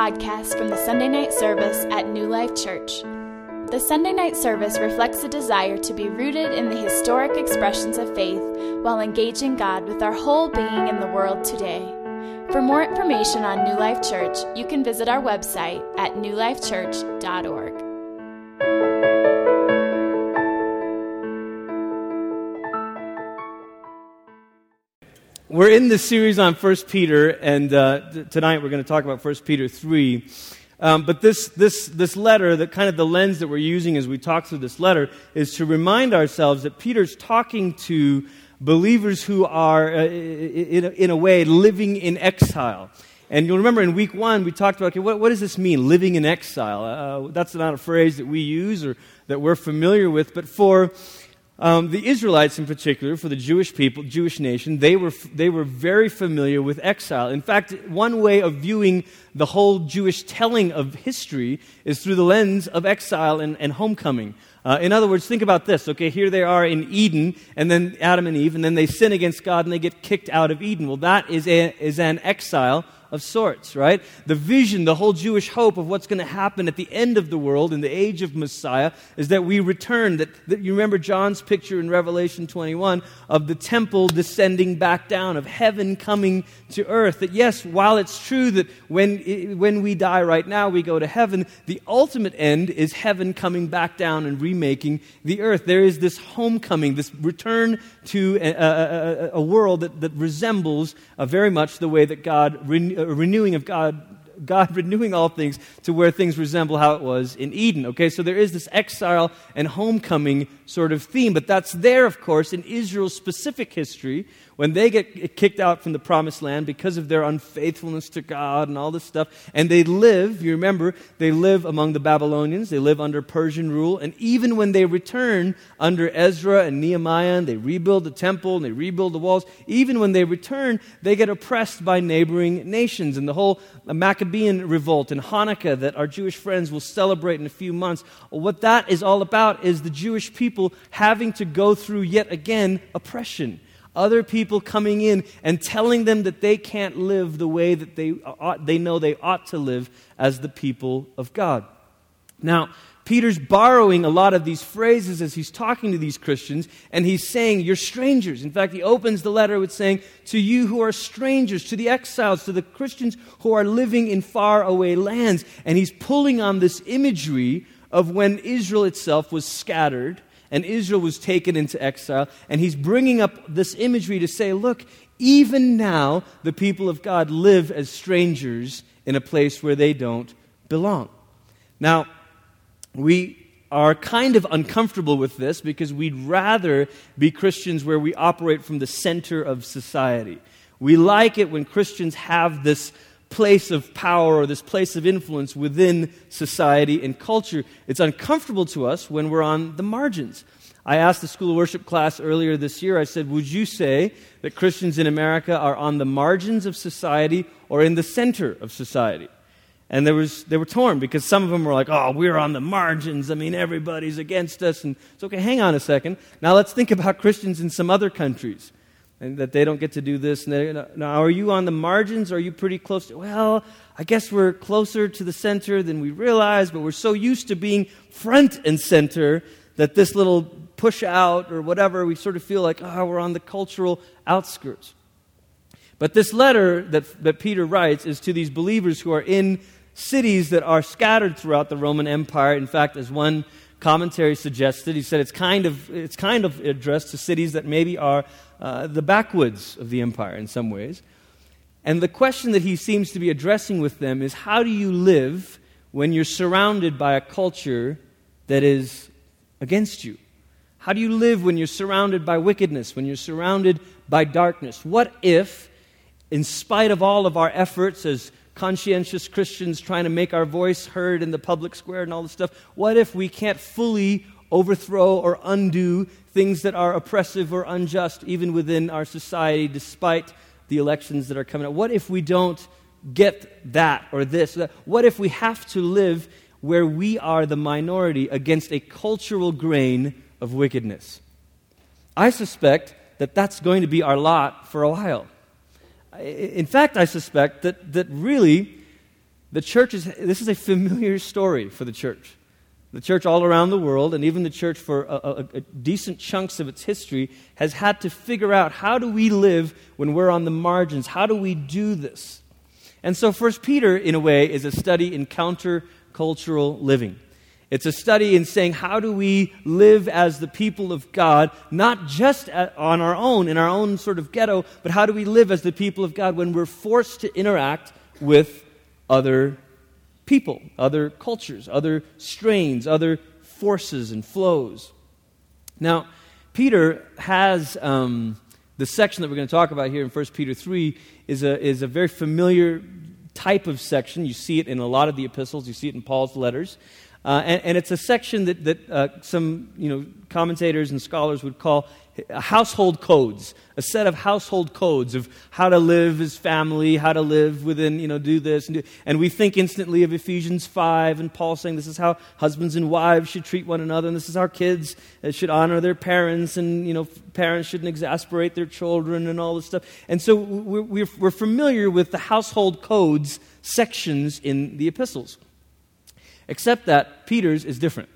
podcast from the Sunday night service at New Life Church. The Sunday night service reflects a desire to be rooted in the historic expressions of faith while engaging God with our whole being in the world today. For more information on New Life Church, you can visit our website at newlifechurch.org. We're in this series on 1 Peter, and uh, t- tonight we're going to talk about 1 Peter 3. Um, but this, this, this letter, the kind of the lens that we're using as we talk through this letter, is to remind ourselves that Peter's talking to believers who are, uh, in, a, in a way, living in exile. And you'll remember in week one, we talked about okay, what, what does this mean, living in exile? Uh, that's not a phrase that we use or that we're familiar with, but for um, the Israelites, in particular, for the Jewish people, Jewish nation, they were, they were very familiar with exile. In fact, one way of viewing the whole Jewish telling of history is through the lens of exile and, and homecoming. Uh, in other words, think about this. Okay, here they are in Eden, and then Adam and Eve, and then they sin against God and they get kicked out of Eden. Well, that is, a, is an exile of sorts, right? The vision, the whole Jewish hope of what's going to happen at the end of the world in the age of Messiah is that we return. That, that you remember John's picture in Revelation 21 of the temple descending back down, of heaven coming to earth. That yes, while it's true that when, when we die right now, we go to heaven, the ultimate end is heaven coming back down and remaking the earth. There is this homecoming, this return to a, a, a world that, that resembles uh, very much the way that God a renewing of God, God renewing all things to where things resemble how it was in Eden. Okay, so there is this exile and homecoming sort of theme, but that's there, of course, in Israel's specific history when they get kicked out from the promised land because of their unfaithfulness to God and all this stuff, and they live, you remember, they live among the Babylonians, they live under Persian rule, and even when they return under Ezra and Nehemiah, and they rebuild the temple and they rebuild the walls, even when they return, they get oppressed by neighboring nations. And the whole Maccabean revolt and Hanukkah that our Jewish friends will celebrate in a few months, what that is all about is the Jewish people having to go through yet again oppression other people coming in and telling them that they can't live the way that they, ought, they know they ought to live as the people of God. Now, Peter's borrowing a lot of these phrases as he's talking to these Christians, and he's saying, You're strangers. In fact, he opens the letter with saying, To you who are strangers, to the exiles, to the Christians who are living in faraway lands. And he's pulling on this imagery of when Israel itself was scattered and Israel was taken into exile. And he's bringing up this imagery to say, look, even now the people of God live as strangers in a place where they don't belong. Now, we are kind of uncomfortable with this because we'd rather be Christians where we operate from the center of society. We like it when Christians have this place of power or this place of influence within society and culture. It's uncomfortable to us when we're on the margins. I asked the school of worship class earlier this year, I said, Would you say that Christians in America are on the margins of society or in the center of society? And there was, they were torn because some of them were like, oh, we're on the margins. I mean, everybody's against us. And it's okay, hang on a second. Now let's think about Christians in some other countries and that they don't get to do this. Now, are you on the margins? Or are you pretty close to? Well, I guess we're closer to the center than we realize, but we're so used to being front and center that this little push out or whatever, we sort of feel like, oh, we're on the cultural outskirts. But this letter that, that Peter writes is to these believers who are in cities that are scattered throughout the Roman Empire. In fact, as one commentary suggested. He said it's kind of, it's kind of addressed to cities that maybe are uh, the backwoods of the empire in some ways. And the question that he seems to be addressing with them is how do you live when you're surrounded by a culture that is against you? How do you live when you're surrounded by wickedness, when you're surrounded by darkness? What if, in spite of all of our efforts as conscientious Christians trying to make our voice heard in the public square and all this stuff, what if we can't fully overthrow or undo things that are oppressive or unjust, even within our society, despite the elections that are coming up? What if we don't get that or this? What if we have to live where we are the minority against a cultural grain of wickedness? I suspect that that's going to be our lot for a while. In fact, I suspect that, that really The church is, this is a familiar story for the church. The church all around the world, and even the church for a, a, a, decent chunks of its history, has had to figure out how do we live when we're on the margins? How do we do this? And so, First Peter, in a way, is a study in countercultural living. It's a study in saying how do we live as the people of God, not just at, on our own, in our own sort of ghetto, but how do we live as the people of God when we're forced to interact with other people, other cultures, other strains, other forces and flows. Now, Peter has um, the section that we're going to talk about here in 1 Peter 3 is a, is a very familiar type of section. You see it in a lot of the epistles, you see it in Paul's letters. Uh, and, and, it's a section that, that uh, some you know, commentators and scholars would call household codes, a set of household codes of how to live as family, how to live within, you know, do this. And, do, and we think instantly of Ephesians 5 and Paul saying this is how husbands and wives should treat one another, and this is how kids uh, should honor their parents, and, you know, parents shouldn't exasperate their children and all this stuff. And so we're, we're, we're familiar with the household codes sections in the epistles. Except that Peter's is different.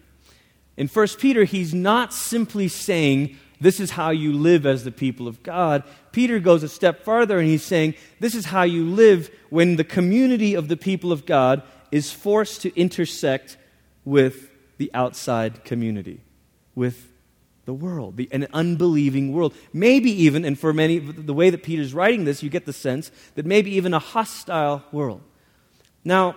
In 1 Peter, he's not simply saying, This is how you live as the people of God. Peter goes a step farther and he's saying, This is how you live when the community of the people of God is forced to intersect with the outside community, with the world, the, an unbelieving world. Maybe even, and for many, the way that Peter's writing this, you get the sense that maybe even a hostile world. Now,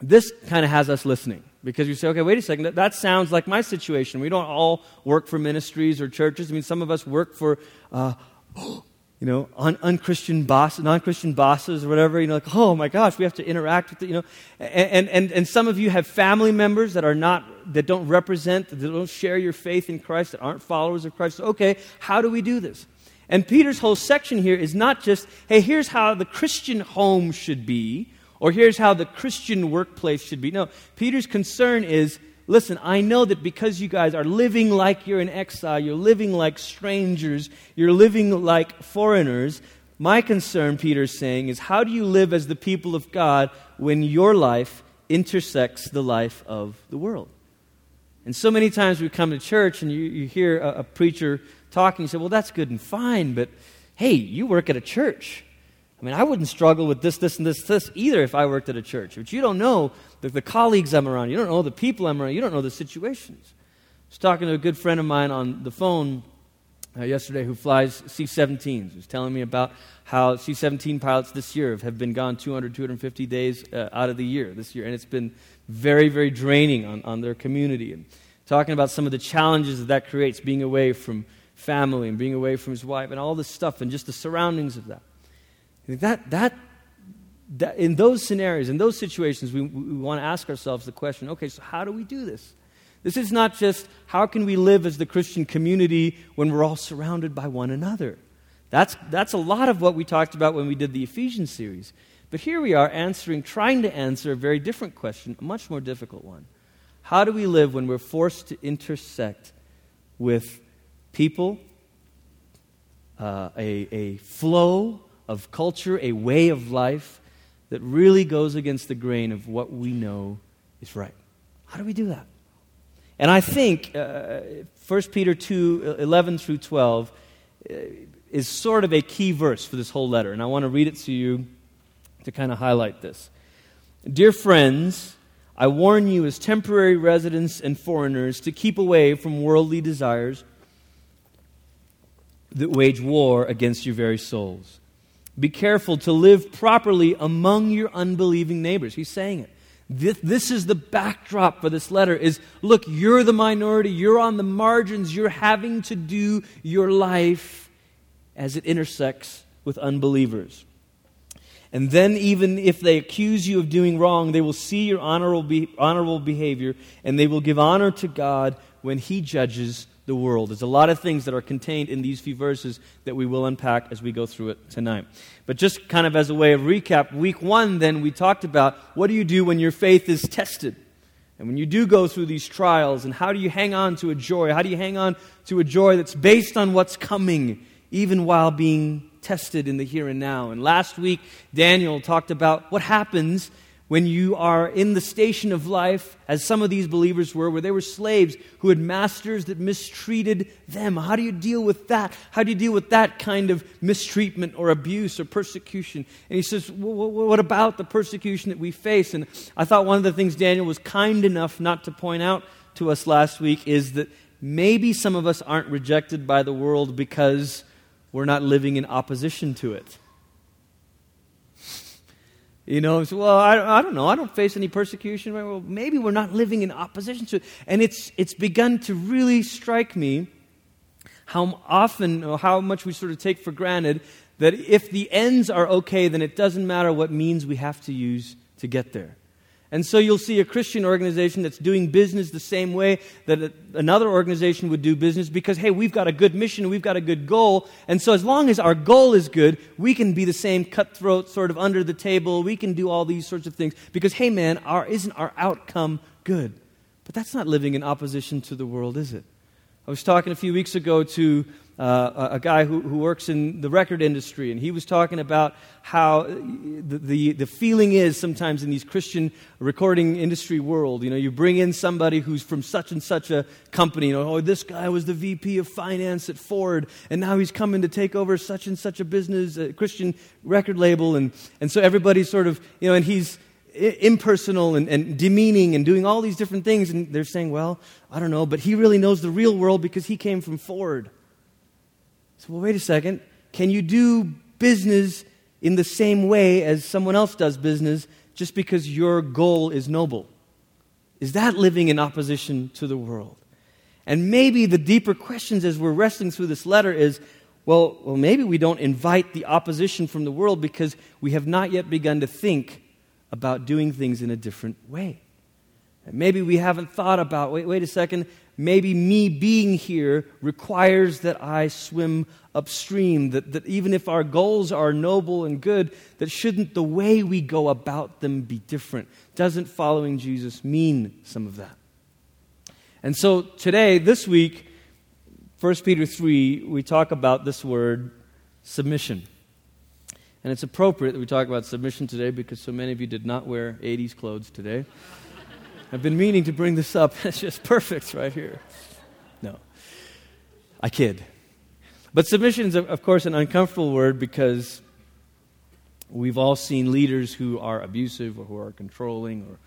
this kind of has us listening because you say, okay, wait a second, that, that, sounds like my situation. We don't all work for ministries or churches. I mean, some of us work for, uh, you know, un- unchristian boss, non-Christian bosses or whatever. You know, like, oh my gosh, we have to interact with, the, you know, and, and, and some of you have family members that are not, that don't represent, that don't share your faith in Christ, that aren't followers of Christ. Okay, how do we do this? And Peter's whole section here is not just, hey, here's how the Christian home should be, or here's how the Christian workplace should be. No, Peter's concern is listen, I know that because you guys are living like you're in exile, you're living like strangers, you're living like foreigners. My concern, Peter's saying, is how do you live as the people of God when your life intersects the life of the world? And so many times we come to church and you, you hear a, a preacher talking, you say, well, that's good and fine, but hey, you work at a church. I mean, I wouldn't struggle with this, this, and this, this either if I worked at a church. But you don't know the, the colleagues I'm around. You don't know the people I'm around. You don't know the situations. I was talking to a good friend of mine on the phone uh, yesterday who flies C 17s. He was telling me about how C 17 pilots this year have been gone 200, 250 days uh, out of the year this year. And it's been very, very draining on, on their community. And talking about some of the challenges that that creates, being away from family and being away from his wife and all this stuff and just the surroundings of that. That, that, that, in those scenarios, in those situations, we, we want to ask ourselves the question okay, so how do we do this? This is not just how can we live as the Christian community when we're all surrounded by one another. That's, that's a lot of what we talked about when we did the Ephesians series. But here we are answering, trying to answer a very different question, a much more difficult one. How do we live when we're forced to intersect with people, uh, a, a flow of culture, a way of life that really goes against the grain of what we know is right. How do we do that? And I think uh, 1 Peter 2 11 through 12 uh, is sort of a key verse for this whole letter. And I want to read it to you to kind of highlight this. Dear friends, I warn you as temporary residents and foreigners to keep away from worldly desires that wage war against your very souls. Be careful to live properly among your unbelieving neighbors. He's saying it. This, this, is the backdrop for this letter is look, you're the minority, you're on the margins, you're having to do your life as it intersects with unbelievers. And then, even if they accuse you of doing wrong, they will see your honorable, be, honorable behavior and they will give honor to God when He judges the world. There's a lot of things that are contained in these few verses that we will unpack as we go through it tonight. But just kind of as a way of recap, week one, then we talked about what do you do when your faith is tested? And when you do go through these trials, and how do you hang on to a joy? How do you hang on to a joy that's based on what's coming, even while being tested in the here and now? And last week, Daniel talked about what happens when you are in the station of life, as some of these believers were, where they were slaves who had masters that mistreated them. How do you deal with that? How do you deal with that kind of mistreatment or abuse or persecution? And he says, What about the persecution that we face? And I thought one of the things Daniel was kind enough not to point out to us last week is that maybe some of us aren't rejected by the world because we're not living in opposition to it. You know, so, well, I, I don't know. I don't face any persecution. Well, maybe we're not living in opposition to it. And it's, it's begun to really strike me how often or how much we sort of take for granted that if the ends are okay, then it doesn't matter what means we have to use to get there. And so you'll see a Christian organization that's doing business the same way that another organization would do business because, hey, we've got a good mission, we've got a good goal. And so as long as our goal is good, we can be the same cutthroat, sort of under the table. We can do all these sorts of things because, hey, man, our, isn't our outcome good? But that's not living in opposition to the world, is it? I was talking a few weeks ago to uh, a guy who, who works in the record industry, and he was talking about how the, the, the, feeling is sometimes in these Christian recording industry world. You know, you bring in somebody who's from such and such a company. You know, oh, this guy was the VP of finance at Ford, and now he's coming to take over such and such a business, a Christian record label. And, and so everybody's sort of, you know, and he's impersonal and, and, demeaning and doing all these different things. And they're saying, well, I don't know, but he really knows the real world because he came from Ford. So, well, wait a second. Can you do business in the same way as someone else does business just because your goal is noble? Is that living in opposition to the world? And maybe the deeper questions as we're wrestling through this letter is well, well, maybe we don't invite the opposition from the world because we have not yet begun to think about doing things in a different way. And maybe we haven't thought about, wait, wait a second, maybe me being here requires that I swim upstream, that, that even if our goals are noble and good, that shouldn't the way we go about them be different? Doesn't following Jesus mean some of that? And so today, this week, 1 Peter 3, we talk about this word submission. And it's appropriate that we talk about submission today because so many of you did not wear 80s clothes today. I've been meaning to bring this up. It's just perfect right here. No, I kid. But submission is, of course, an uncomfortable word because we've all seen leaders who are abusive or who are controlling or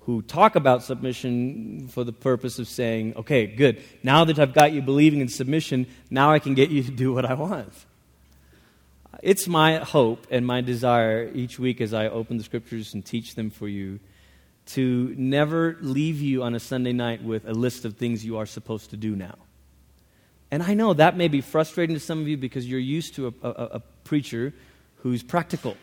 who talk about submission for the purpose of saying, okay, good, now that I've got you believing in submission, now I can get you to do what I want. It's my hope and my desire each week as I open the scriptures and teach them for you to never leave you on a Sunday night with a list of things you are supposed to do now. And I know that may be frustrating to some of you because you're used to a, a, a preacher who's practical.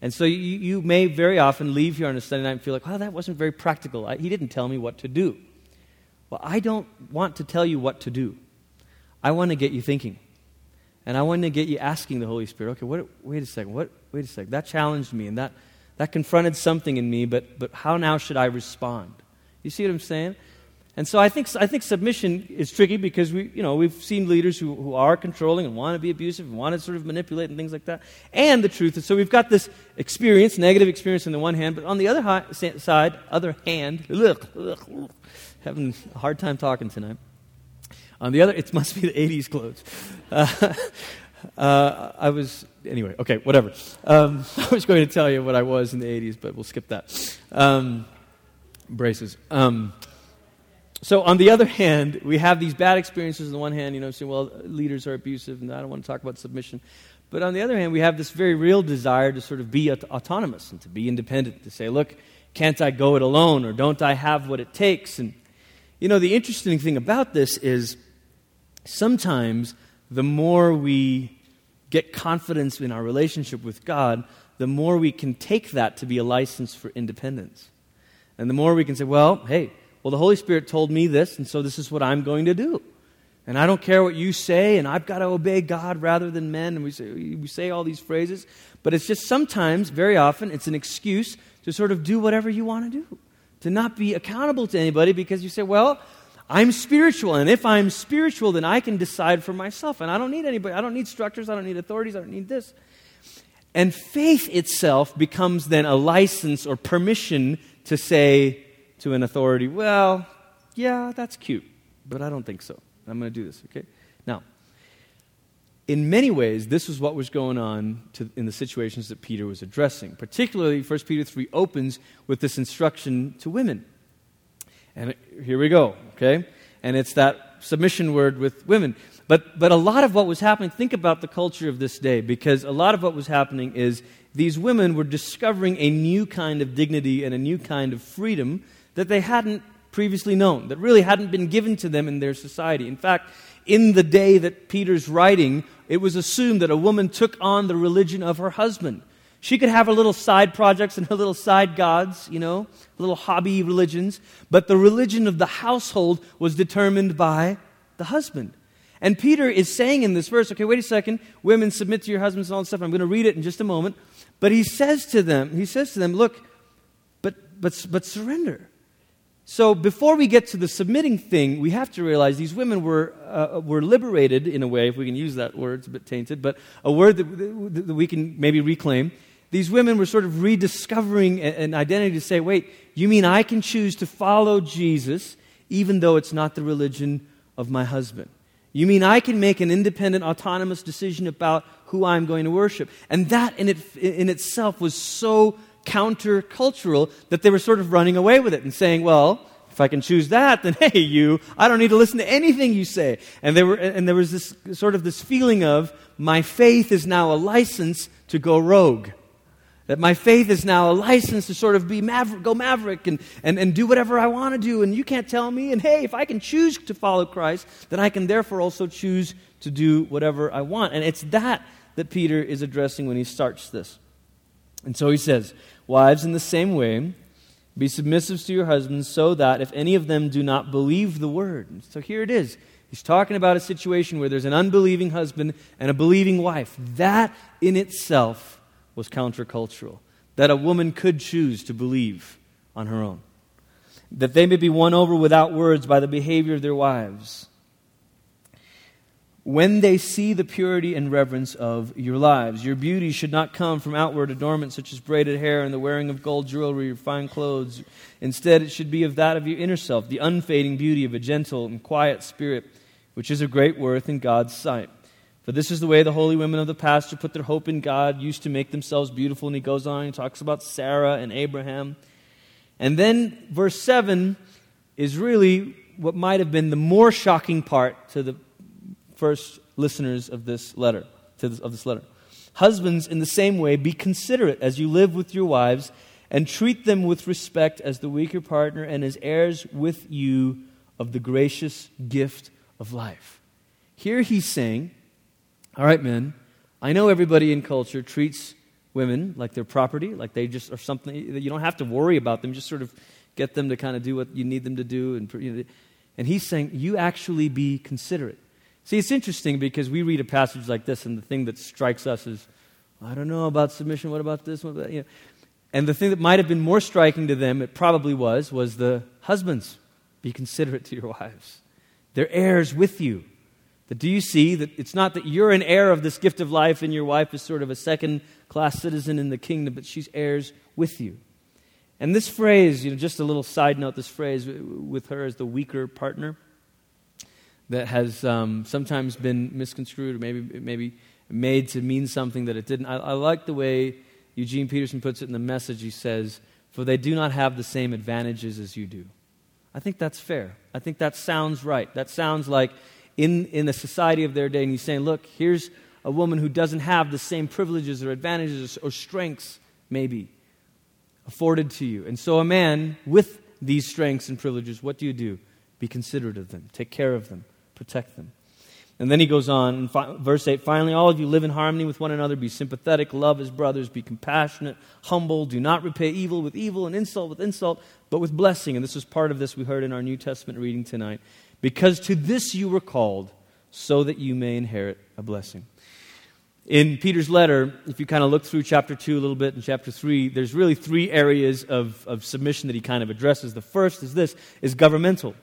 And so you, you, may very often leave here on a Sunday night and feel like, well, that wasn't very practical. I, he didn't tell me what to do. Well, I don't want to tell you what to do. I want to get you thinking. And I want to get you asking the Holy Spirit, okay, what, wait a second, what, wait a second. That challenged me and that, that confronted something in me, but, but how now should I respond? You see what I'm saying? And so I think, I think submission is tricky because we, you know, we've seen leaders who, who are controlling and want to be abusive and want to sort of manipulate and things like that. And the truth is, so we've got this experience, negative experience on the one hand, but on the other hi- side, other hand, ugh, ugh, having a hard time talking tonight. On the other, it must be the 80s clothes. Uh, uh, I was, anyway, okay, whatever. Um, I was going to tell you what I was in the 80s, but we'll skip that. Um, braces. Um, so, on the other hand, we have these bad experiences on the one hand, you know, saying, well, leaders are abusive, and I don't want to talk about submission. But on the other hand, we have this very real desire to sort of be aut- autonomous and to be independent, to say, look, can't I go it alone, or don't I have what it takes? And, you know, the interesting thing about this is sometimes the more we get confidence in our relationship with God, the more we can take that to be a license for independence. And the more we can say, well, hey, well, the Holy Spirit told me this, and so this is what I'm going to do. And I don't care what you say, and I've got to obey God rather than men. And we say, we say all these phrases, but it's just sometimes, very often, it's an excuse to sort of do whatever you want to do, to not be accountable to anybody because you say, well, I'm spiritual, and if I'm spiritual, then I can decide for myself. And I don't need anybody. I don't need structures. I don't need authorities. I don't need this. And faith itself becomes then a license or permission to say to an authority, well, yeah, that's cute, but I don't think so. I'm going to do this, okay? Now, in many ways, this was what was going on to, in the situations that Peter was addressing. Particularly, 1 Peter 3 opens with this instruction to women. And here we go, okay? And it's that submission word with women. But, but a lot of what was happening, think about the culture of this day, because a lot of what was happening is these women were discovering a new kind of dignity and a new kind of freedom that they hadn't previously known, that really hadn't been given to them in their society. In fact, in the day that Peter's writing, it was assumed that a woman took on the religion of her husband. She could have her little side projects and her little side gods, you know, little hobby religions, but the religion of the household was determined by the husband. And Peter is saying in this verse, okay, wait a second, women submit to your husbands and all this stuff. I'm going to read it in just a moment. But he says to them, he says to them, look, but, but, but surrender. So before we get to the submitting thing, we have to realize these women were, uh, were liberated in a way, if we can use that word, it's a bit tainted, but a word that, that we can maybe reclaim. These women were sort of rediscovering an identity to say, wait, you mean I can choose to follow Jesus even though it's not the religion of my husband? You mean I can make an independent, autonomous decision about who I'm going to worship? And that in, it, in itself was so countercultural that they were sort of running away with it and saying, well, if I can choose that, then hey, you, I don't need to listen to anything you say. And there, were, and there was this sort of this feeling of, my faith is now a license to go rogue. That my faith is now a license to sort of be maverick, go maverick and, and, and do whatever I want to do, and you can't tell me. And hey, if I can choose to follow Christ, then I can therefore also choose to do whatever I want. And it's that that Peter is addressing when he starts this. And so he says, Wives, in the same way, be submissive to your husbands, so that if any of them do not believe the word. And so here it is. He's talking about a situation where there's an unbelieving husband and a believing wife. That in itself was countercultural, that a woman could choose to believe on her own, that they may be won over without words by the behavior of their wives. When they see the purity and reverence of your lives, your beauty should not come from outward adornments such as braided hair and the wearing of gold jewelry or fine clothes. Instead, it should be of that of your inner self, the unfading beauty of a gentle and quiet spirit, which is of great worth in God's sight. For this is the way the holy women of the past who put their hope in God used to make themselves beautiful. And he goes on, and talks about Sarah and Abraham. And then verse 7 is really what might have been the more shocking part to the first listeners of this letter, this, of this letter. Husbands, in the same way, be considerate as you live with your wives and treat them with respect as the weaker partner and as heirs with you of the gracious gift of life. Here he's saying, all right, men, I know everybody in culture treats women like they're property, like they just are something that you don't have to worry about them, just sort of get them to kind of do what you need them to do. And, you know, and he's saying, you actually be considerate. See, it's interesting because we read a passage like this, and the thing that strikes us is, I don't know about submission, what about this? What about, you know. And the thing that might have been more striking to them, it probably was, was the husbands. Be considerate to your wives. They're heirs with you. That do you see that it's not that you're an heir of this gift of life and your wife is sort of a second class citizen in the kingdom, but she's heirs with you. And this phrase, you know, just a little side note, this phrase with her as the weaker partner that has um, sometimes been misconstrued or maybe, maybe made to mean something that it didn't. I, I like the way Eugene Peterson puts it in the message. He says, For they do not have the same advantages as you do. I think that's fair. I think that sounds right. That sounds like in, in the society of their day, and he's saying, Look, here's a woman who doesn't have the same privileges or advantages or strengths, maybe, afforded to you. And so, a man with these strengths and privileges, what do you do? Be considerate of them, take care of them, protect them. And then he goes on, verse 8 finally, all of you live in harmony with one another, be sympathetic, love as brothers, be compassionate, humble, do not repay evil with evil and insult with insult, but with blessing. And this is part of this we heard in our New Testament reading tonight. Because to this you were called, so that you may inherit a blessing. In Peter's letter, if you kind of look through chapter 2 a little bit and chapter 3, there's really three areas of, of submission that he kind of addresses. The first is this, is governmental.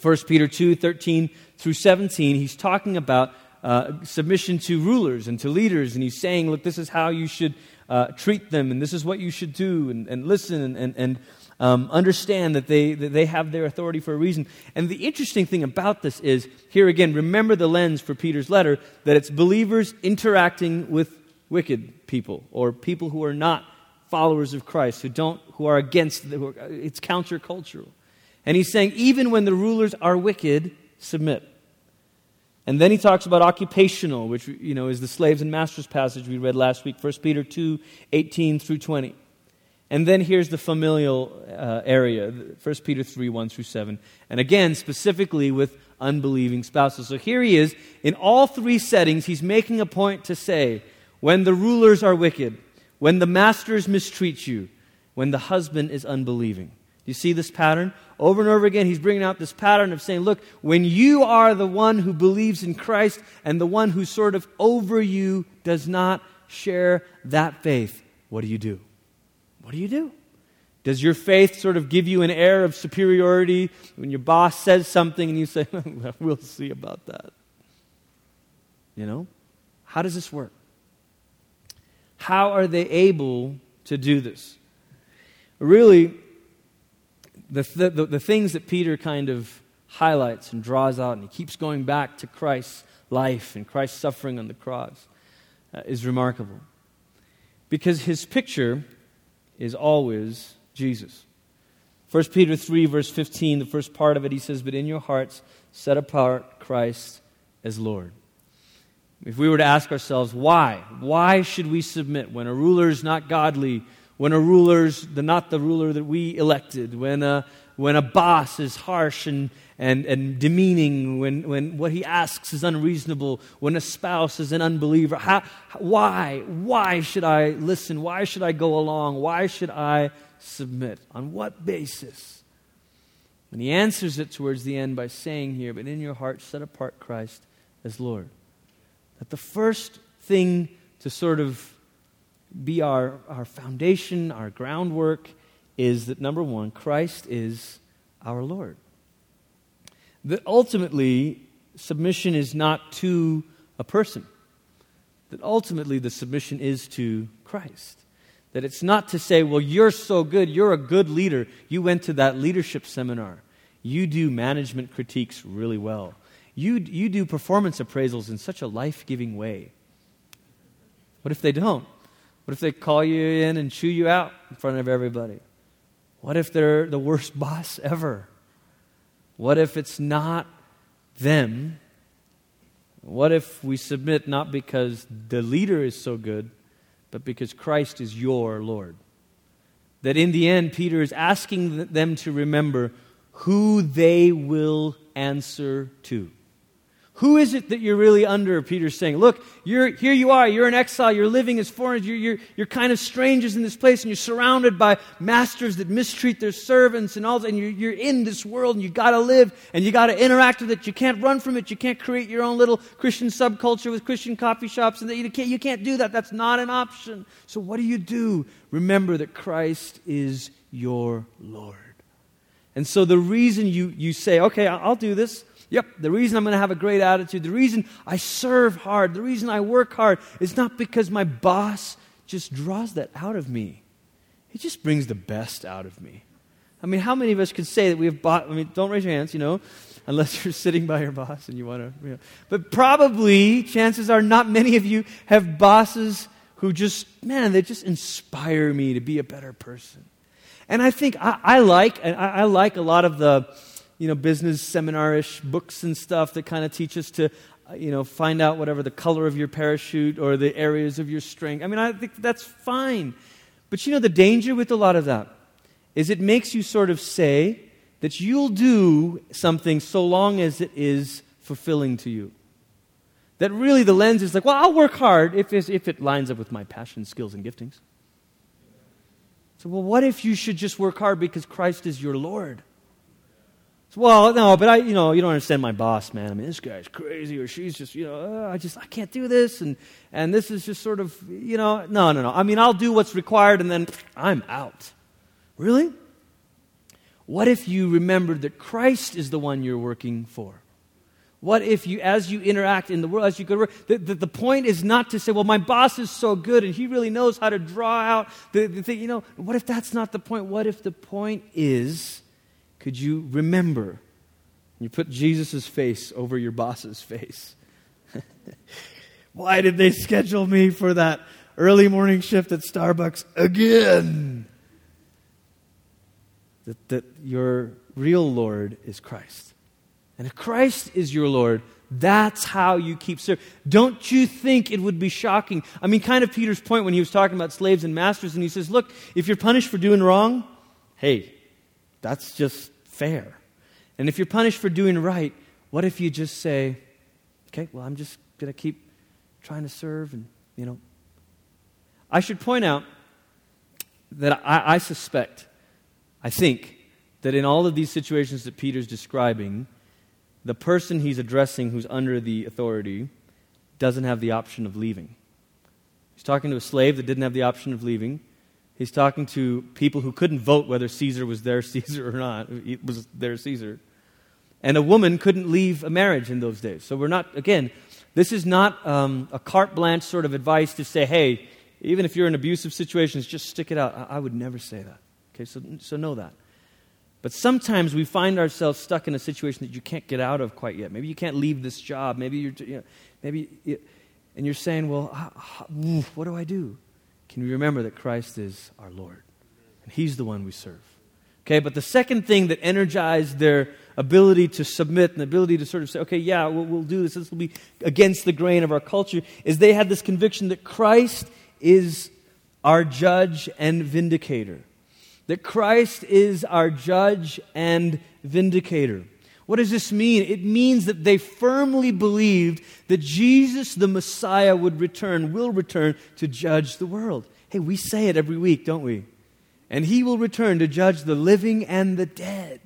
1 Peter 2, 13 through 17, he's talking about uh, submission to rulers and to leaders, and he's saying, look, this is how you should uh, treat them, and this is what you should do, and, and listen, and, and, and um, understand that they, that they have their authority for a reason. And the interesting thing about this is, here again, remember the lens for Peter's letter, that it's believers interacting with wicked people, or people who are not followers of Christ, who, don't, who are against, the, who are, it's countercultural. And he's saying, even when the rulers are wicked, submit. And then he talks about occupational, which you know is the slaves and masters passage we read last week, 1 Peter 2, 18 through 20. And then here's the familial uh, area, 1 Peter 3, 1 through 7. And again, specifically with unbelieving spouses. So here he is. In all three settings, he's making a point to say when the rulers are wicked, when the masters mistreat you, when the husband is unbelieving. Do you see this pattern? Over and over again, he's bringing out this pattern of saying, look, when you are the one who believes in Christ and the one who sort of over you does not share that faith, what do you do? What do you do? Does your faith sort of give you an air of superiority when your boss says something and you say, we'll see about that? You know? How does this work? How are they able to do this? Really, the, the, the things that Peter kind of highlights and draws out, and he keeps going back to Christ's life and Christ's suffering on the cross, uh, is remarkable. Because his picture is always Jesus. 1 Peter 3, verse 15, the first part of it, he says, But in your hearts set apart Christ as Lord. If we were to ask ourselves, why? Why should we submit when a ruler is not godly? when a ruler's the, not the ruler that we elected, when a, when a boss is harsh and, and, and demeaning, when, when what he asks is unreasonable, when a spouse is an unbeliever. How, why? Why should I listen? Why should I go along? Why should I submit? On what basis? And he answers it towards the end by saying here, But in your heart, set apart Christ as Lord. That the first thing to sort of be our, our foundation, our groundwork, is that number one, Christ is our Lord. That ultimately, submission is not to a person, that ultimately the submission is to Christ. That it's not to say, well, you're so good, you're a good leader, you went to that leadership seminar, you do management critiques really well, you, you do performance appraisals in such a life giving way. What if they don't? What if they call you in and chew you out in front of everybody? What if they're the worst boss ever? What if it's not them? What if we submit not because the leader is so good, but because Christ is your Lord? That in the end, Peter is asking them to remember who they will answer to. Who is it that you're really under? Peter's saying, Look, you're, here you are. You're in exile. You're living as foreigners. You're, you're, you're kind of strangers in this place, and you're surrounded by masters that mistreat their servants and all that. And you're, you're in this world, and you've got to live, and you've got to interact with it. You can't run from it. You can't create your own little Christian subculture with Christian coffee shops. And you, can't, you can't do that. That's not an option. So, what do you do? Remember that Christ is your Lord. And so, the reason you, you say, Okay, I'll do this. Yep, the reason I'm going to have a great attitude, the reason I serve hard, the reason I work hard is not because my boss just draws that out of me. He just brings the best out of me. I mean, how many of us could say that we have bought? I mean, don't raise your hands, you know, unless you're sitting by your boss and you want to. You know. But probably, chances are, not many of you have bosses who just, man, they just inspire me to be a better person. And I think I, I like, I, I like a lot of the you know, business seminarish books and stuff that kind of teach us to, uh, you know, find out whatever the color of your parachute or the areas of your strength. I mean, I think that's fine. But you know, the danger with a lot of that is it makes you sort of say that you'll do something so long as it is fulfilling to you. That really the lens is like, well, I'll work hard if, if it lines up with my passion, skills, and giftings. So, well, what if you should just work hard because Christ is your Lord? Well, no, but I, you know, you don't understand my boss, man. I mean, this guy's crazy, or she's just, you know, uh, I just, I can't do this, and and this is just sort of, you know, no, no, no. I mean, I'll do what's required, and then I'm out. Really? What if you remembered that Christ is the one you're working for? What if you, as you interact in the world, as you go to work, the, the, the, point is not to say, well, my boss is so good and he really knows how to draw out the, the thing. You know, what if that's not the point? What if the point is, could you remember? You put Jesus' face over your boss's face. Why did they schedule me for that early morning shift at Starbucks again? That, that your real Lord is Christ. And if Christ is your Lord, that's how you keep serving. Don't you think it would be shocking? I mean, kind of Peter's point when he was talking about slaves and masters, and he says, Look, if you're punished for doing wrong, hey, that's just fair. And if you're punished for doing right, what if you just say, Okay, well, I'm just going to keep trying to serve, and, you know. I should point out that I, I suspect, I think, that in all of these situations that Peter's describing, the person he's addressing who's under the authority doesn't have the option of leaving. He's talking to a slave that didn't have the option of leaving. He's talking to people who couldn't vote whether Caesar was their Caesar or not. It was their Caesar. And a woman couldn't leave a marriage in those days. So we're not, again, this is not um, a carte blanche sort of advice to say, hey, even if you're in abusive situations, just stick it out. I, I would never say that. Okay, so, so know that. But sometimes we find ourselves stuck in a situation that you can't get out of quite yet. Maybe you can't leave this job. Maybe you're, you know, maybe, you, and you're saying, well, what do I do? Can we remember that Christ is our Lord? And He's the one we serve. Okay, but the second thing that energized their ability to submit and the ability to sort of say, okay, yeah, we'll, we'll do this, this will be against the grain of our culture, is they had this conviction that Christ is our judge and vindicator that Christ is our judge and vindicator. What does this mean? It means that they firmly believed that Jesus, the Messiah, would return, will return to judge the world. Hey, we say it every week, don't we? And he will return to judge the living and the dead.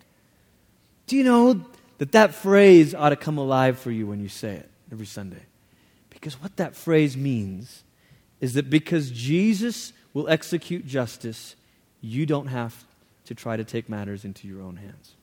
Do you know that that phrase ought to come alive for you when you say it every Sunday? Because what that phrase means is that because Jesus will execute justice, you don't have to try to take matters into your own hands.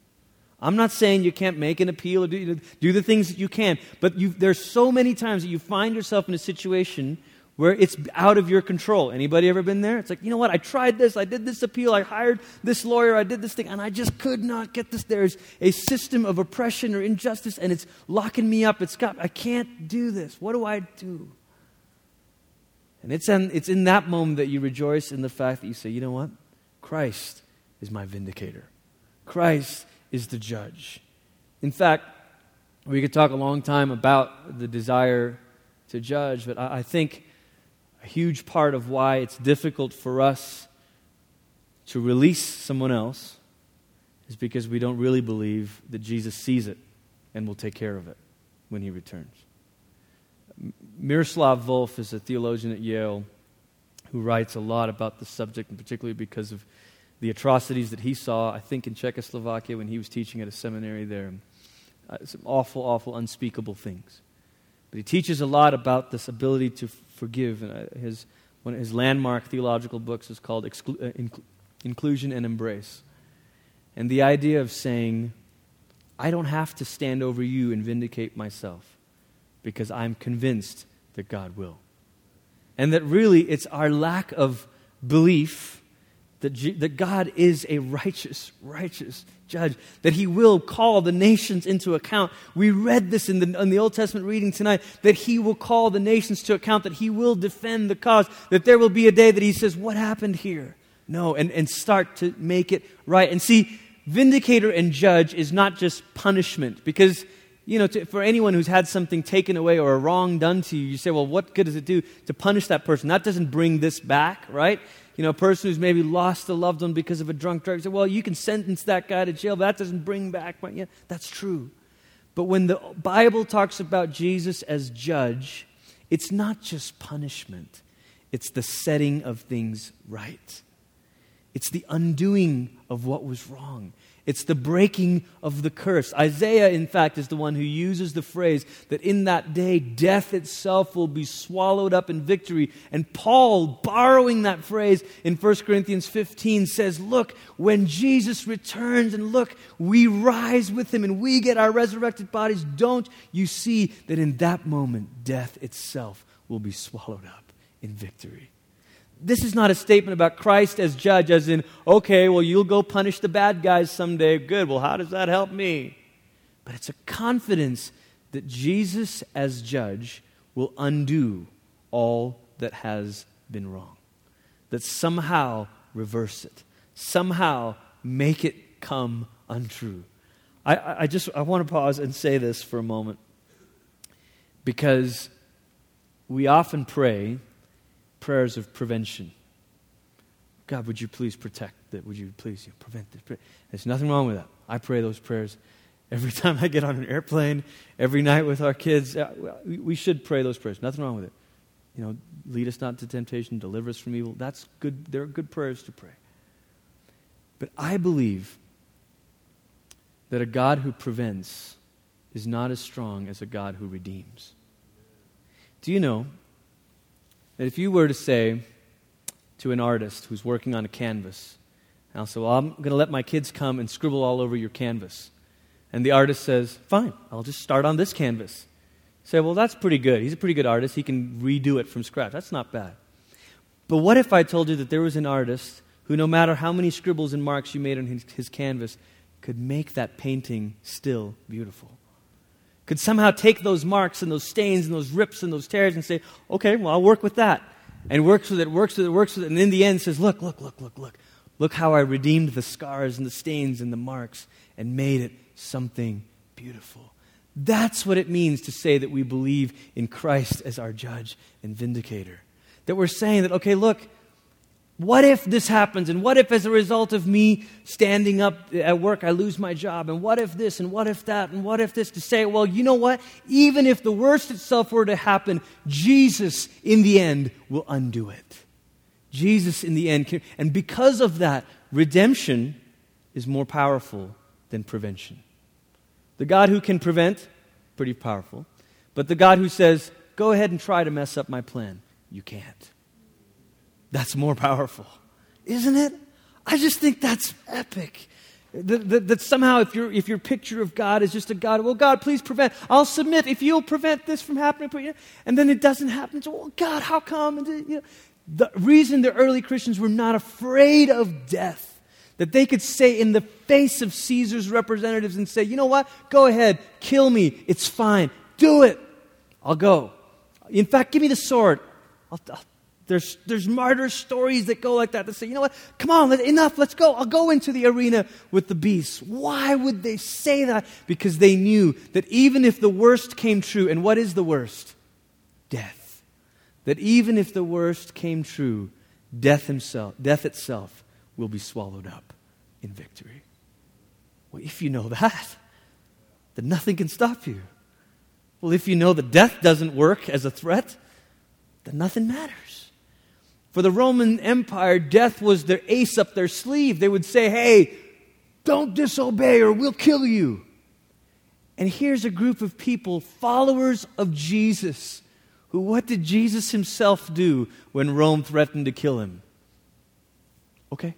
I'm not saying you can't make an appeal or do, do the things that you can, but there's so many times that you find yourself in a situation where it's out of your control. Anybody ever been there? It's like, you know what? I tried this, I did this appeal, I hired this lawyer, I did this thing, and I just could not get this. There's a system of oppression or injustice, and it's locking me up. It's got, I can't do this. What do I do? And it's in, it's in that moment that you rejoice in the fact that you say, you know what? Christ is my vindicator. Christ is the judge. In fact, we could talk a long time about the desire to judge, but I, think a huge part of why it's difficult for us to release someone else is because we don't really believe that Jesus sees it and will take care of it when he returns. Miroslav Volf is a theologian at Yale who writes a lot about the subject, and particularly because of the atrocities that he saw, I think, in Czechoslovakia when he was teaching at a seminary there. Uh, some awful, awful, unspeakable things. But he teaches a lot about this ability to forgive. And uh, his, one of his landmark theological books is called Exclu- uh, Inc- Inclusion and Embrace. And the idea of saying, I don't have to stand over you and vindicate myself because I'm convinced that God will. And that really it's our lack of belief that, G- that God is a righteous, righteous judge, that he will call the nations into account. We read this in the, in the Old Testament reading tonight, that he will call the nations to account, that he will defend the cause, that there will be a day that he says, What happened here? No, and, and start to make it right. And see, vindicator and judge is not just punishment, because you know, to, for anyone who's had something taken away or a wrong done to you, you say, well, what good does it do to punish that person? That doesn't bring this back, right? You know, a person who's maybe lost a loved one because of a drunk driver, say, well, you can sentence that guy to jail, but that doesn't bring back. Yeah, that's true. But when the Bible talks about Jesus as judge, it's not just punishment, it's the setting of things right. It's the undoing of what was wrong. It's the breaking of the curse. Isaiah, in fact, is the one who uses the phrase that in that day death itself will be swallowed up in victory. And Paul, borrowing that phrase in 1 Corinthians 15, says, Look, when Jesus returns and look, we rise with him and we get our resurrected bodies, don't you see that in that moment death itself will be swallowed up in victory? This is not a statement about Christ as judge, as in, okay, well, you'll go punish the bad guys someday. Good. Well, how does that help me? But it's a confidence that Jesus as judge will undo all that has been wrong, that somehow reverse it, somehow make it come untrue. I, I just I want to pause and say this for a moment because we often pray prayers of prevention. God, would you please protect that? Would you please you know, prevent this? There's nothing wrong with that. I pray those prayers every time I get on an airplane, every night with our kids. Uh, we should pray those prayers. Nothing wrong with it. You know, lead us not to temptation, deliver us from evil. That's good. They're good prayers to pray. But I believe that a God who prevents is not as strong as a God who redeems. Do you know that if you were to say to an artist who's working on a canvas, I'll say, Well, I'm going to let my kids come and scribble all over your canvas. And the artist says, Fine, I'll just start on this canvas. Say, Well, that's pretty good. He's a pretty good artist. He can redo it from scratch. That's not bad. But what if I told you that there was an artist who, no matter how many scribbles and marks you made on his, his canvas, could make that painting still beautiful? Could somehow take those marks and those stains and those rips and those tears and say, okay, well, I'll work with that. And works with it, works with it, works with it. And in the end says, look, look, look, look, look. Look how I redeemed the scars and the stains and the marks and made it something beautiful. That's what it means to say that we believe in Christ as our judge and vindicator. That we're saying that, okay, look, what if this happens? And what if, as a result of me standing up at work, I lose my job? And what if this? And what if that? And what if this? To say, well, you know what? Even if the worst itself were to happen, Jesus in the end will undo it. Jesus in the end. Can, and because of that, redemption is more powerful than prevention. The God who can prevent, pretty powerful. But the God who says, go ahead and try to mess up my plan, you can't. That's more powerful, isn't it? I just think that's epic. That, that, that, somehow, if, your if your picture of God is just a God, well, God, please prevent. I'll submit if you'll prevent this from happening. And then it doesn't happen. So, well, God, how come? And, you know, the reason the early Christians were not afraid of death, that they could say in the face of Caesar's representatives and say, you know what? Go ahead, kill me. It's fine. Do it. I'll go. In fact, give me the sword. I'll, I'll there's, there's martyr stories that go like that that say, you know what, come on, let, enough, let's go. I'll go into the arena with the beasts. Why would they say that? Because they knew that even if the worst came true, and what is the worst? Death. That even if the worst came true, death himself, death itself will be swallowed up in victory. Well, if you know that, then nothing can stop you. Well, if you know that death doesn't work as a threat, then nothing matters. For the Roman Empire, death was their ace up their sleeve. They would say, hey, don't disobey or we'll kill you. And here's a group of people, followers of Jesus, who what did Jesus himself do when Rome threatened to kill him? Okay.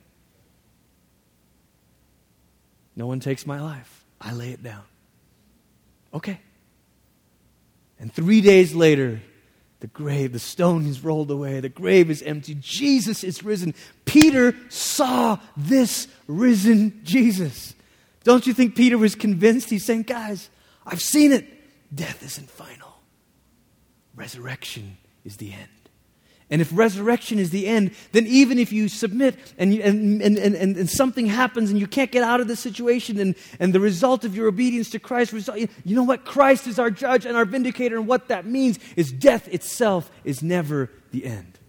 No one takes my life. I lay it down. Okay. And three days later, the grave, the stone is rolled away, the grave is empty, Jesus is risen. Peter saw this risen Jesus. Don't you think Peter was convinced? He's saying, Guys, I've seen it. Death isn't final, resurrection is the end. And if resurrection is the end, then even if you submit and, and, and, and, and, something happens and you can't get out of the situation and, and the result of your obedience to Christ, result, you know what? Christ is our judge and our vindicator. And what that means is death itself is never the end.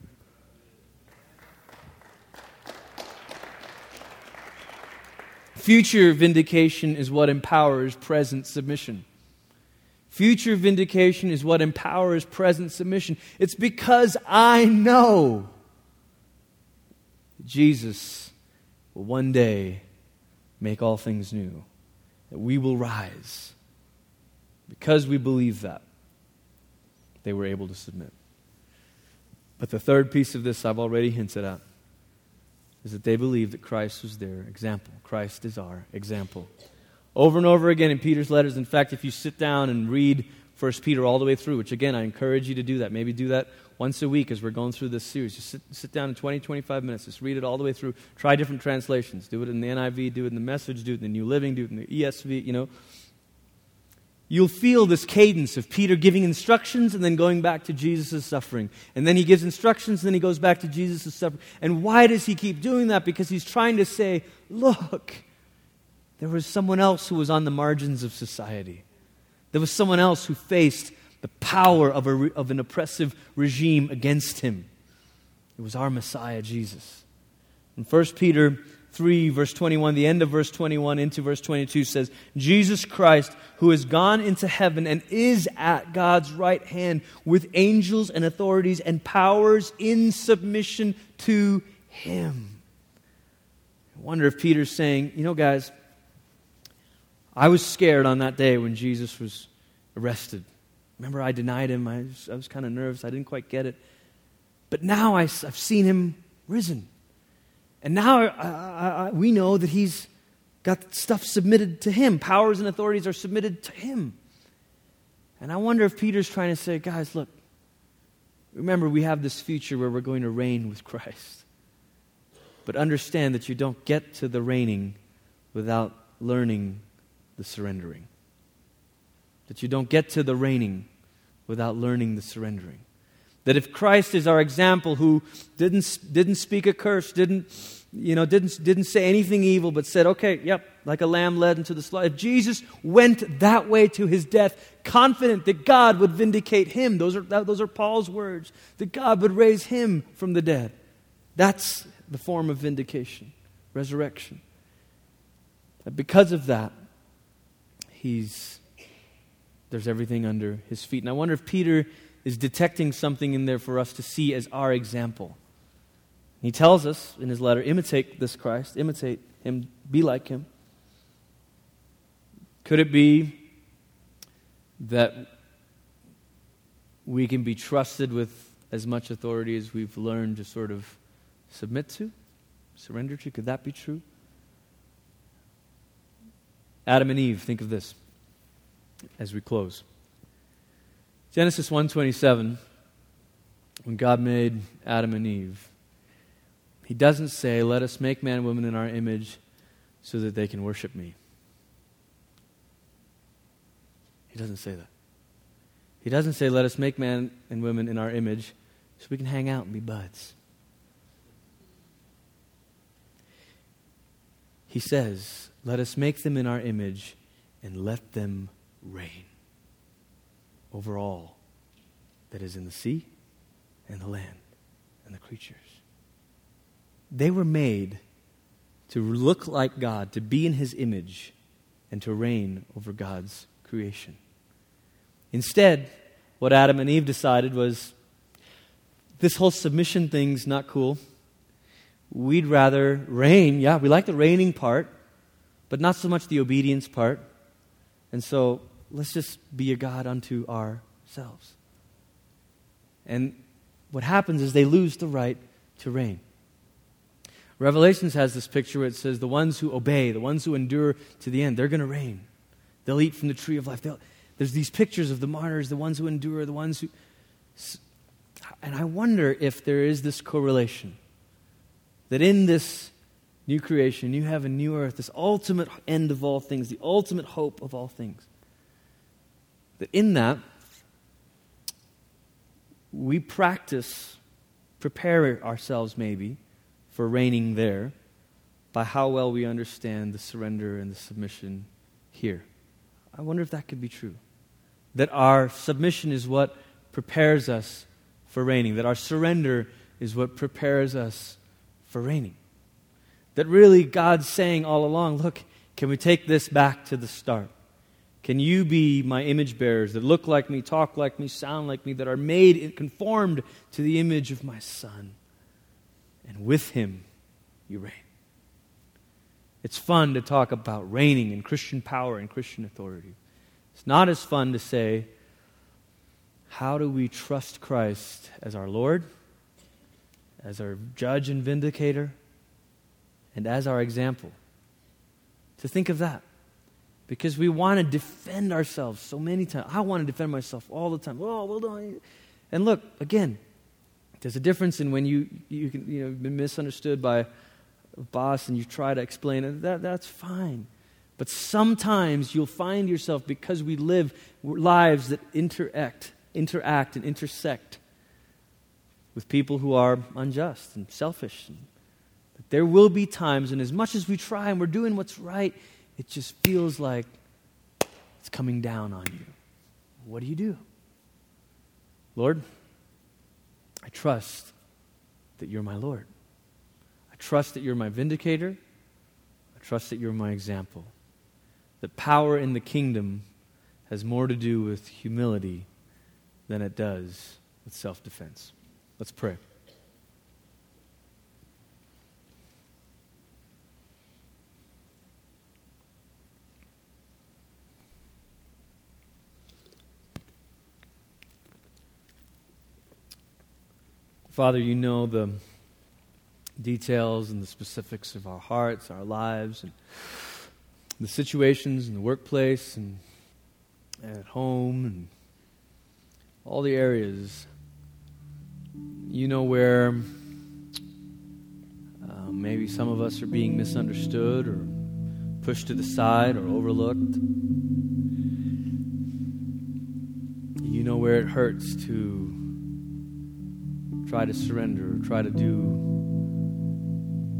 Future vindication is what empowers present submission. Future vindication is what empowers present submission. It's because I know Jesus will one day make all things new, that we will rise. Because we believe that, they were able to submit. But the third piece of this I've already hinted at is that they believed that Christ was their example. Christ is our example. Over and over again in Peter's letters. In fact, if you sit down and read 1 Peter all the way through, which again, I encourage you to do that. Maybe do that once a week as we're going through this series. Just sit, sit down in 20, 25 minutes. Just read it all the way through. Try different translations. Do it in the NIV, do it in the Message, do it in the New Living, do it in the ESV, you know. You'll feel this cadence of Peter giving instructions and then going back to Jesus' suffering. And then he gives instructions and then he goes back to Jesus' suffering. And why does he keep doing that? Because he's trying to say, look, there was someone else who was on the margins of society. There was someone else who faced the power of, a, of an oppressive regime against him. It was our Messiah, Jesus. In 1 Peter 3, verse 21, the end of verse 21 into verse 22 says, Jesus Christ, who has gone into heaven and is at God's right hand with angels and authorities and powers in submission to him. I wonder if Peter's saying, you know, guys, I was scared on that day when Jesus was arrested. Remember, I denied him. I was, was kind of nervous. I didn't quite get it. But now I, have seen him risen. And now I, I, we know that he's got stuff submitted to him. Powers and authorities are submitted to him. And I wonder if Peter's trying to say, guys, look, remember we have this future where we're going to reign with Christ. But understand that you don't get to the reigning without learning the surrendering. That you don't get to the reigning without learning the surrendering. That if Christ is our example who didn't, didn't speak a curse, didn't, you know, didn't, didn't say anything evil, but said, okay, yep, like a lamb led into the slaughter. If Jesus went that way to his death, confident that God would vindicate him, those are, those are Paul's words, that God would raise him from the dead. That's the form of vindication, resurrection. And because of that, he's there's everything under his feet. And I wonder if Peter is detecting something in there for us to see as our example. He tells us in his letter imitate this Christ, imitate him, be like him. Could it be that we can be trusted with as much authority as we've learned to sort of submit to, surrender to? Could that be true? Adam and Eve, think of this as we close. Genesis 1:27 when God made Adam and Eve he doesn't say let us make man and woman in our image so that they can worship me. He doesn't say that. He doesn't say let us make man and women in our image so we can hang out and be buds. He says, let us make them in our image and let them reign over all that is in the sea and the land and the creatures. They were made to look like God, to be in His image, and to reign over God's creation. Instead, what Adam and Eve decided was this whole submission thing's not cool. We'd rather reign. Yeah, we like the reigning part, but not so much the obedience part. And so let's just be a God unto ourselves. And what happens is they lose the right to reign. Revelations has this picture where it says, the ones who obey, the ones who endure to the end, they're going to reign. They'll eat from the tree of life. They'll, there's these pictures of the martyrs, the ones who endure, the ones who. And I wonder if there is this correlation that in this new creation, have a new earth, this ultimate end of all things, the ultimate hope of all things. That in that, we practice, prepare ourselves maybe for reigning there by how well we understand the surrender and the submission here. I wonder if that could be true. That our submission is what prepares us for reigning, that our surrender is what prepares us for reigning. That really God's saying all along, look, can we take this back to the start? Can you be my image bearers that look like me, talk like me, sound like me, that are made and conformed to the image of my Son? And with him you reign. It's fun to talk about reigning and Christian power and Christian authority. It's not as fun to say, how do we trust Christ as our Lord, as our judge and vindicator, and as our example? To think of that. Because we want to defend ourselves so many times. I want to defend myself all the time. Oh, well done. And look, again, there's a difference in when you, you can, you know, been misunderstood by a boss and you try to explain it. That, that's fine. But sometimes you'll find yourself, because we live lives that interact, interact and intersect with people who are unjust and selfish. And there will be times, and as much as we try and we're doing what's right, it just feels like it's coming down on you. What do you do? Lord, I trust that you're my Lord. I trust that you're my vindicator. I trust that you're my example. That power in the kingdom has more to do with humility than it does with self defense. Let's pray. Father, you know the details and the specifics of our hearts, our lives, and the situations in the workplace and at home and all the areas. You know where uh, maybe some of us are being misunderstood or pushed to the side or overlooked. You know where it hurts to try to surrender, try to do,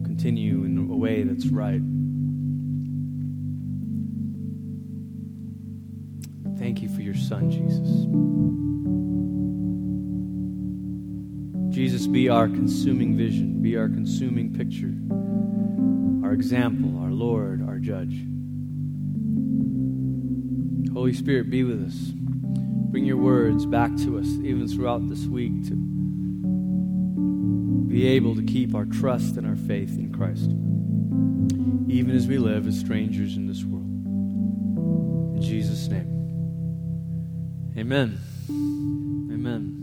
continue in a way that's right. Thank you for your son, Jesus. Jesus, be our consuming vision, be our consuming picture, our example, our Lord, our judge. Holy Spirit, be with us. Bring your words back to us, even throughout this week, to be able to keep our trust and our faith in Christ, even as we live as strangers in this world. In Jesus' name. Amen. Amen.